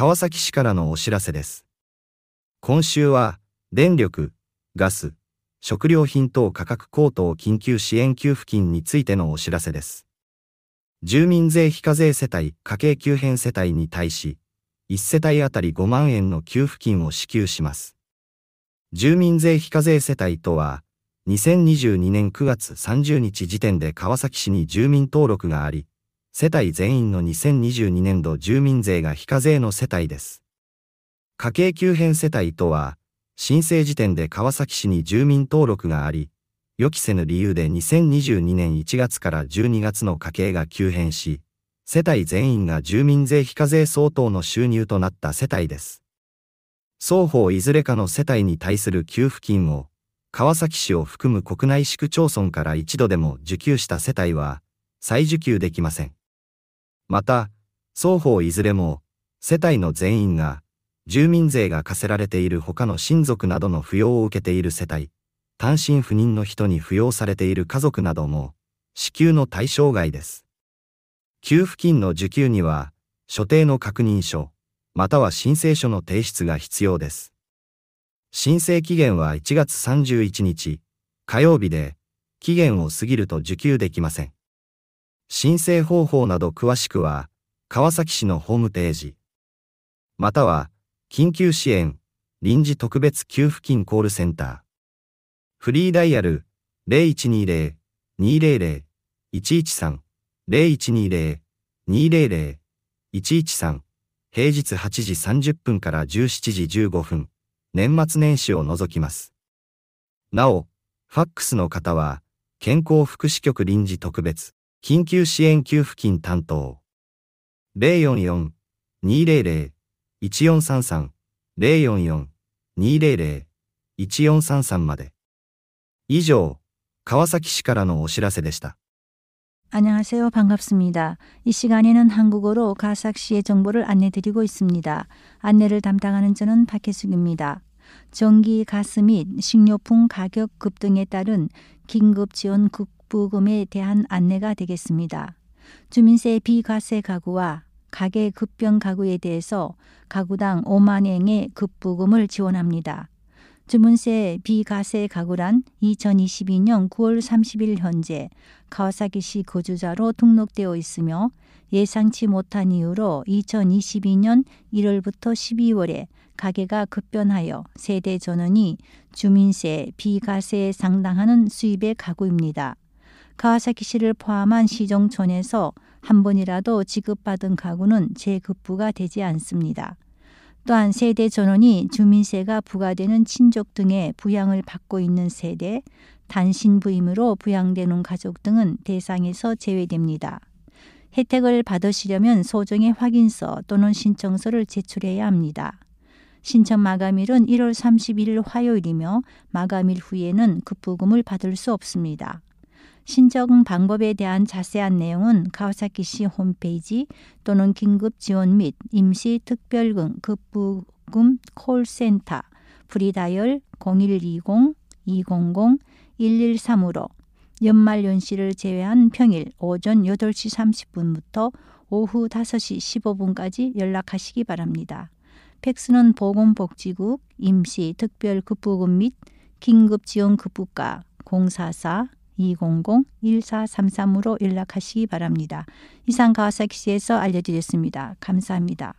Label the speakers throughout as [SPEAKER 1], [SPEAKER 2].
[SPEAKER 1] 川崎市からのお知らせです。今週は、電力、ガス、食料品等価格高騰緊急支援給付金についてのお知らせです。住民税非課税世帯、家計急変世帯に対し、1世帯あたり5万円の給付金を支給します。住民税非課税世帯とは、2022年9月30日時点で川崎市に住民登録があり、世帯全員の2022年度住民税が非課税の世帯です。家計急変世帯とは、申請時点で川崎市に住民登録があり、予期せぬ理由で2022年1月から12月の家計が急変し、世帯全員が住民税非課税相当の収入となった世帯です。双方いずれかの世帯に対する給付金を、川崎市を含む国内市区町村から一度でも受給した世帯は、再受給できません。また、双方いずれも、世帯の全員が、住民税が課せられている他の親族などの扶養を受けている世帯、単身赴任の人に扶養されている家族なども、支給の対象外です。給付金の受給には、所定の確認書、または申請書の提出が必要です。申請期限は1月31日、火曜日で、期限を過ぎると受給できません。申請方法など詳しくは、川崎市のホームページ、または、緊急支援、臨時特別給付金コールセンター。フリーダイヤル、0120-200-113、0120-200-113、平日8時30分から17時15分、年末年始を除きます。なお、ファックスの方は、健康福祉局臨時特別、緊急支援給付金担当。044-200-1433 044-200-1433まで。以上、川崎市からのお知らせでした。
[SPEAKER 2] 안녕하세요. 반갑습니다. 이 시간에는 한국어로 가삭시의 정보를 안내드리고 있습니다. 안내를 담당하는 저는 박혜숙입니다. 전기, 가스 및 식료품 가격 급등에 따른 긴급 지원 국 부금에 대한 안내가 되겠습니다. 주민세 비과세 가구와 가계 급변 가구에 대해서 가구당 5만 원의 급부금을 지원합니다. 주문세 비과세 가구란 2022년 9월 30일 현재 가와사키시 거주자로 등록되어 있으며 예상치 못한 이유로 2022년 1월부터 12월에 가계가 급변하여 세대 전원이 주민세 비과세에 상당하는 수입의 가구입니다. 가와사키시를 포함한 시정촌에서 한 번이라도 지급받은 가구는 재급부가 되지 않습니다. 또한 세대 전원이 주민세가 부과되는 친족 등의 부양을 받고 있는 세대, 단신 부임으로 부양되는 가족 등은 대상에서 제외됩니다. 혜택을 받으시려면 소정의 확인서 또는 신청서를 제출해야 합니다. 신청 마감일은 1월 30일 화요일이며 마감일 후에는 급부금을 받을 수 없습니다. 신청 방법에 대한 자세한 내용은 가와사키시 홈페이지 또는 긴급 지원 및 임시 특별금 급부금 콜센터 프리다이얼 0120-200-113으로 연말연시를 제외한 평일 오전 8시 30분부터 오후 5시 15분까지 연락하시기 바랍니다. 팩스는 보건복지국 임시 특별급부금 및 긴급지원급부가 044 200-1433으로 연락하시기 바랍니다. 이상 가와사키시에서 알려드렸습니다. 감사합니다.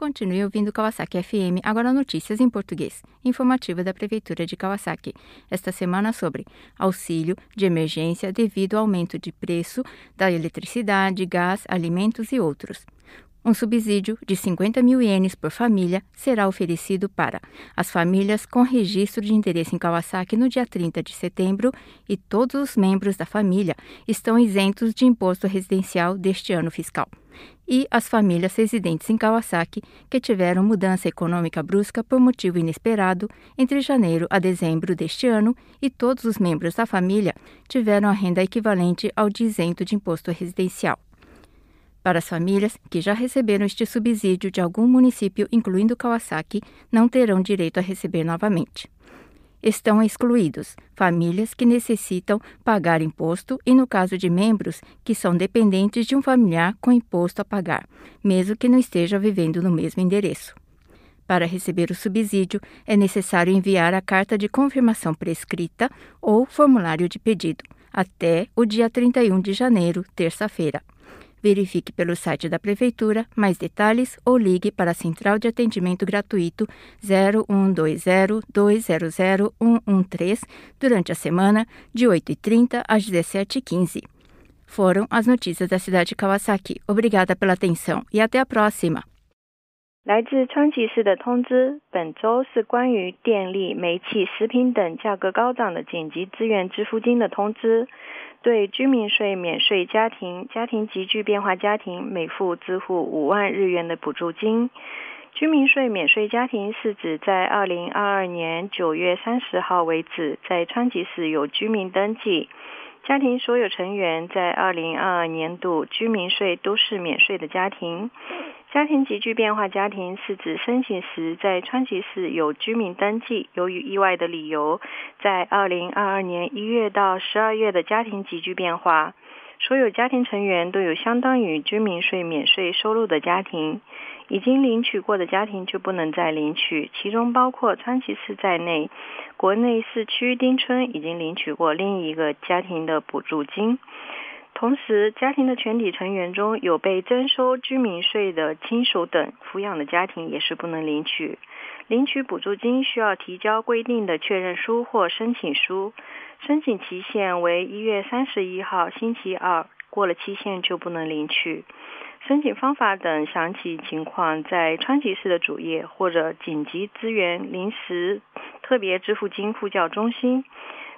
[SPEAKER 3] Continue ouvindo Kawasaki FM, agora notícias em português. Informativa da Prefeitura de Kawasaki. Esta semana sobre auxílio de emergência devido ao aumento de preço da eletricidade, gás, alimentos e outros. Um subsídio de 50 mil ienes por família será oferecido para as famílias com registro de endereço em Kawasaki no dia 30 de setembro e todos os membros da família estão isentos de imposto residencial deste ano fiscal. E as famílias residentes em Kawasaki que tiveram mudança econômica brusca por motivo inesperado entre janeiro a dezembro deste ano e todos os membros da família tiveram a renda equivalente ao de isento de imposto residencial. Para as famílias que já receberam este subsídio de algum município, incluindo Kawasaki, não terão direito a receber novamente. estão excluídos famílias que necessitam pagar imposto e, no caso de membros que são dependentes de um familiar com imposto a pagar, mesmo que não esteja vivendo no mesmo endereço. Para receber o subsídio, é necessário enviar a carta de confirmação prescrita ou formulário de pedido até o dia 31 de janeiro, terça-feira. Verifique pelo site da Prefeitura mais detalhes ou ligue para a Central de Atendimento Gratuito 0120-200-113 durante a semana, de 8h30 às 17h15. Foram as notícias da cidade de Kawasaki. Obrigada pela atenção e até a próxima!
[SPEAKER 4] 来自川崎市的通知，本周是关于电力、煤气、食品等价格高涨的紧急资源支付金的通知。 对居民税免税家庭、家庭急剧变化家庭每户支付五万日元的补助金。居民税免税家庭是指在二零二二年九月三十号为止，在川崎市有居民登记，家庭所有成员在二零二二年度居民税都是免税的家庭。家庭急剧变化家庭是指申请时在川崎市有居民登记，由于意外的理由，在二零二二年一月到十二月的家庭急剧变化，所有家庭成员都有相当于居民税免税收入的家庭，已经领取过的家庭就不能再领取，其中包括川崎市在内，国内市区町村已经领取过另一个家庭的补助金。同时，家庭的全体成员中有被征收居民税的亲属等抚养的家庭也是不能领取。领取补助金需要提交规定的确认书或申请书，申请期限为一月三十一号星期二，过了期限就不能领取。申请方法等详细情况在川崎市的主页或者紧急资源临时特别支付金呼叫中心。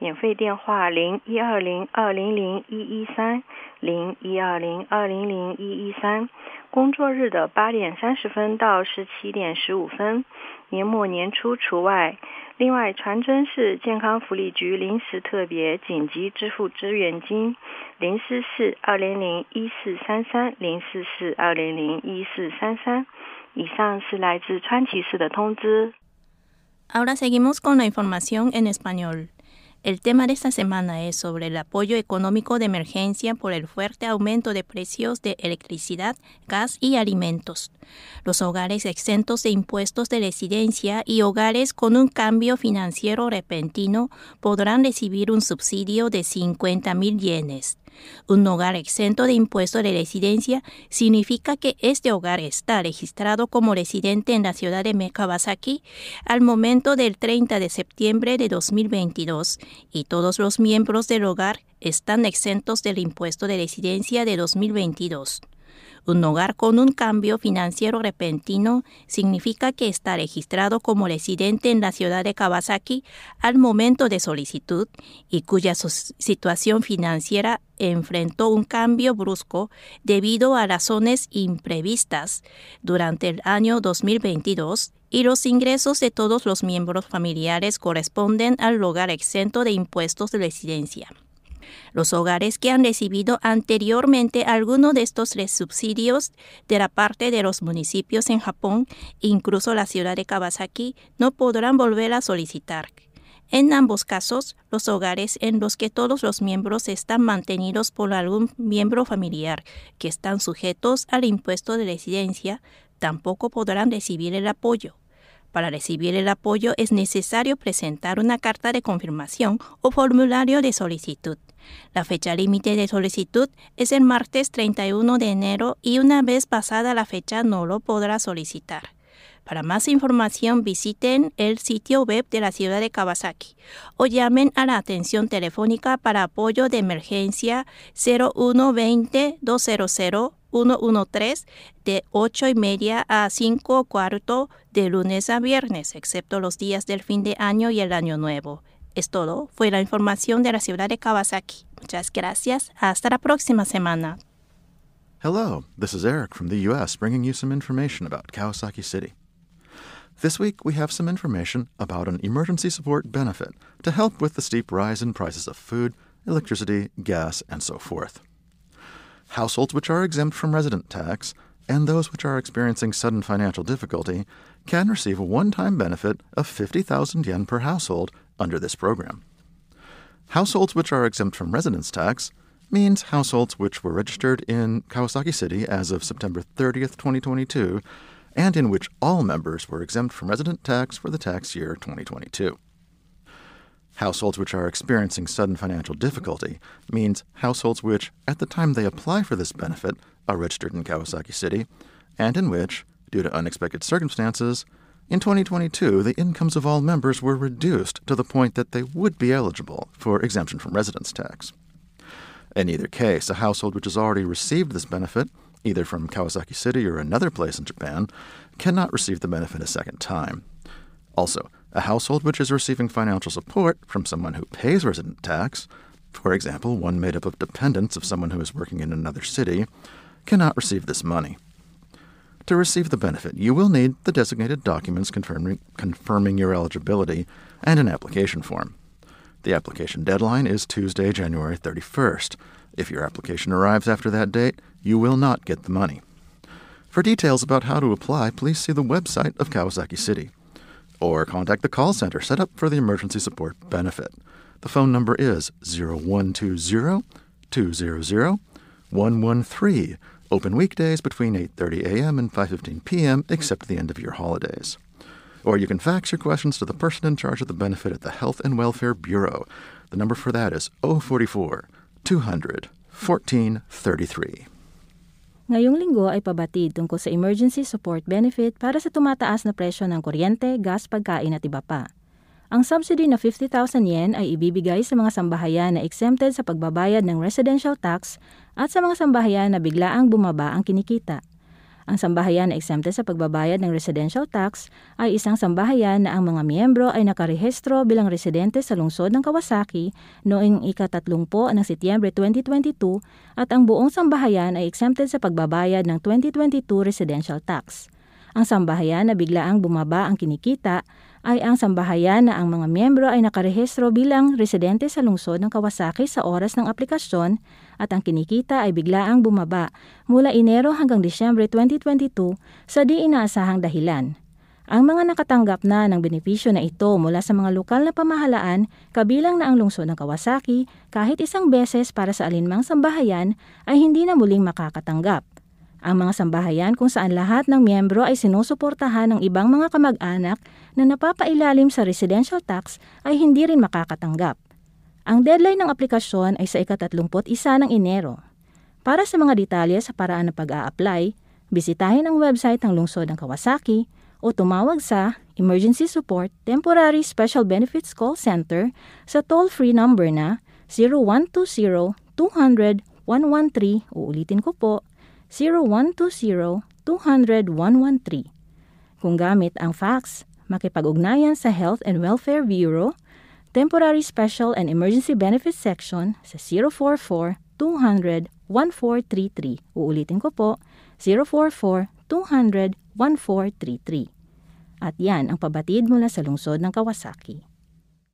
[SPEAKER 4] 免费电话零一二零二零零一一三零一二零二零零一一三，工作日的八点三十分到十七点十五分，年末年初除外。另外，传真是健康福利局临时特别紧急支付支援金，零四四二零零一四三三零四四二零零一四三三。以上是来自川崎市的通知。
[SPEAKER 5] Ahora seguimos con la información en español. El tema de esta semana es sobre el apoyo económico de emergencia por el fuerte aumento de precios de electricidad, gas y alimentos. Los hogares exentos de impuestos de residencia y hogares con un cambio financiero repentino podrán recibir un subsidio de 50 mil yenes. Un hogar exento de impuesto de residencia significa que este hogar está registrado como residente en la ciudad de Kawasaki al momento del 30 de septiembre de 2022 y todos los miembros del hogar están exentos del impuesto de residencia de 2022. Un hogar con un cambio financiero repentino significa que está registrado como residente en la ciudad de Kawasaki al momento de solicitud y cuya situación financiera enfrentó un cambio brusco debido a razones imprevistas durante el año 2022 y los ingresos de todos los miembros familiares corresponden al hogar exento de impuestos de residencia. Los hogares que han recibido anteriormente alguno de estos subsidios de la parte de los municipios en Japón, incluso la ciudad de Kawasaki, no podrán volver a solicitar. En ambos casos, los hogares en los que todos los miembros están mantenidos por algún miembro familiar que están sujetos al impuesto de residencia tampoco podrán recibir el apoyo. Para recibir el apoyo es necesario presentar una carta de confirmación o formulario de solicitud. La fecha límite de solicitud es el martes 31 de enero y una vez pasada la fecha no lo podrá solicitar. Para más información visiten el sitio web de la ciudad de Kawasaki o llamen a la atención telefónica para apoyo de emergencia 0120 200 113 de 8 y media a 5 cuarto de lunes a viernes, excepto los días del fin de año y el año nuevo. Es todo. Fue la información de la ciudad de Kawasaki. Muchas gracias. Hasta la próxima semana.
[SPEAKER 6] Hello, this is Eric from the U.S. bringing you some information about Kawasaki City. This week, we have some information about an emergency support benefit to help with the steep rise in prices of food, electricity, gas, and so forth. Households which are exempt from resident tax and those which are experiencing sudden financial difficulty can receive a one time benefit of 50,000 yen per household under this program. Households which are exempt from residence tax means households which were registered in Kawasaki City as of September 30th, 2022, and in which all members were exempt from resident tax for the tax year 2022. Households which are experiencing sudden financial difficulty means households which, at the time they apply for this benefit, are registered in Kawasaki City, and in which, due to unexpected circumstances, in 2022 the incomes of all members were reduced to the point that they would be eligible for exemption from residence tax. In either case, a household which has already received this benefit, either from Kawasaki City or another place in Japan, cannot receive the benefit a second time. Also, a household which is receiving financial support from someone who pays resident tax, for example, one made up of dependents of someone who is working in another city, cannot receive this money. To receive the benefit, you will need the designated documents confirming, confirming your eligibility and an application form. The application deadline is Tuesday, January 31st. If your application arrives after that date, you will not get the money. For details about how to apply, please see the website of Kawasaki City or contact the call center set up for the emergency support benefit. The phone number is 0120 200 113, open weekdays between 8:30 a.m. and 5:15 p.m. except the end of your holidays. Or you can fax your questions to the person in charge of the benefit at the Health and Welfare Bureau. The number for that is 044 200 1433.
[SPEAKER 7] Ngayong linggo ay pabatid tungkol sa emergency support benefit para sa tumataas na presyo ng kuryente, gas, pagkain at iba pa. Ang subsidy na 50,000 yen ay ibibigay sa mga sambahayan na exempted sa pagbabayad ng residential tax at sa mga sambahayan na biglaang bumaba ang kinikita. Ang sambahayan na exempted sa pagbabayad ng residential tax ay isang sambahayan na ang mga miyembro ay nakarehistro bilang residente sa lungsod ng Kawasaki noong ikatatlumpo ng Setyembre 2022 at ang buong sambahayan ay exempted sa pagbabayad ng 2022 residential tax. Ang sambahayan na biglaang bumaba ang kinikita ay ang sambahayan na ang mga miyembro ay nakarehistro bilang residente sa lungsod ng Kawasaki sa oras ng aplikasyon at ang kinikita ay biglaang bumaba mula Enero hanggang Disyembre 2022 sa di inaasahang dahilan. Ang mga nakatanggap na ng benepisyo na ito mula sa mga lokal na pamahalaan kabilang na ang lungsod ng Kawasaki kahit isang beses para sa alinmang sambahayan ay hindi na muling makakatanggap. Ang mga sambahayan kung saan lahat ng miyembro ay sinusuportahan ng ibang mga kamag-anak na napapailalim sa residential tax ay hindi rin makakatanggap. Ang deadline ng aplikasyon ay sa ikatatlumput isa ng Enero. Para sa mga detalye sa paraan ng pag-a-apply, bisitahin ang website ng lungsod ng Kawasaki o tumawag sa Emergency Support Temporary Special Benefits Call Center sa toll-free number na 0120 200 113 uulitin ko po 0120-200-113. Kung gamit ang fax, makipag-ugnayan sa Health and Welfare Bureau, Temporary Special and Emergency Benefits Section sa 044-200-1433. Uulitin ko po, 044-200-1433. At yan ang pabatid mula sa lungsod ng Kawasaki.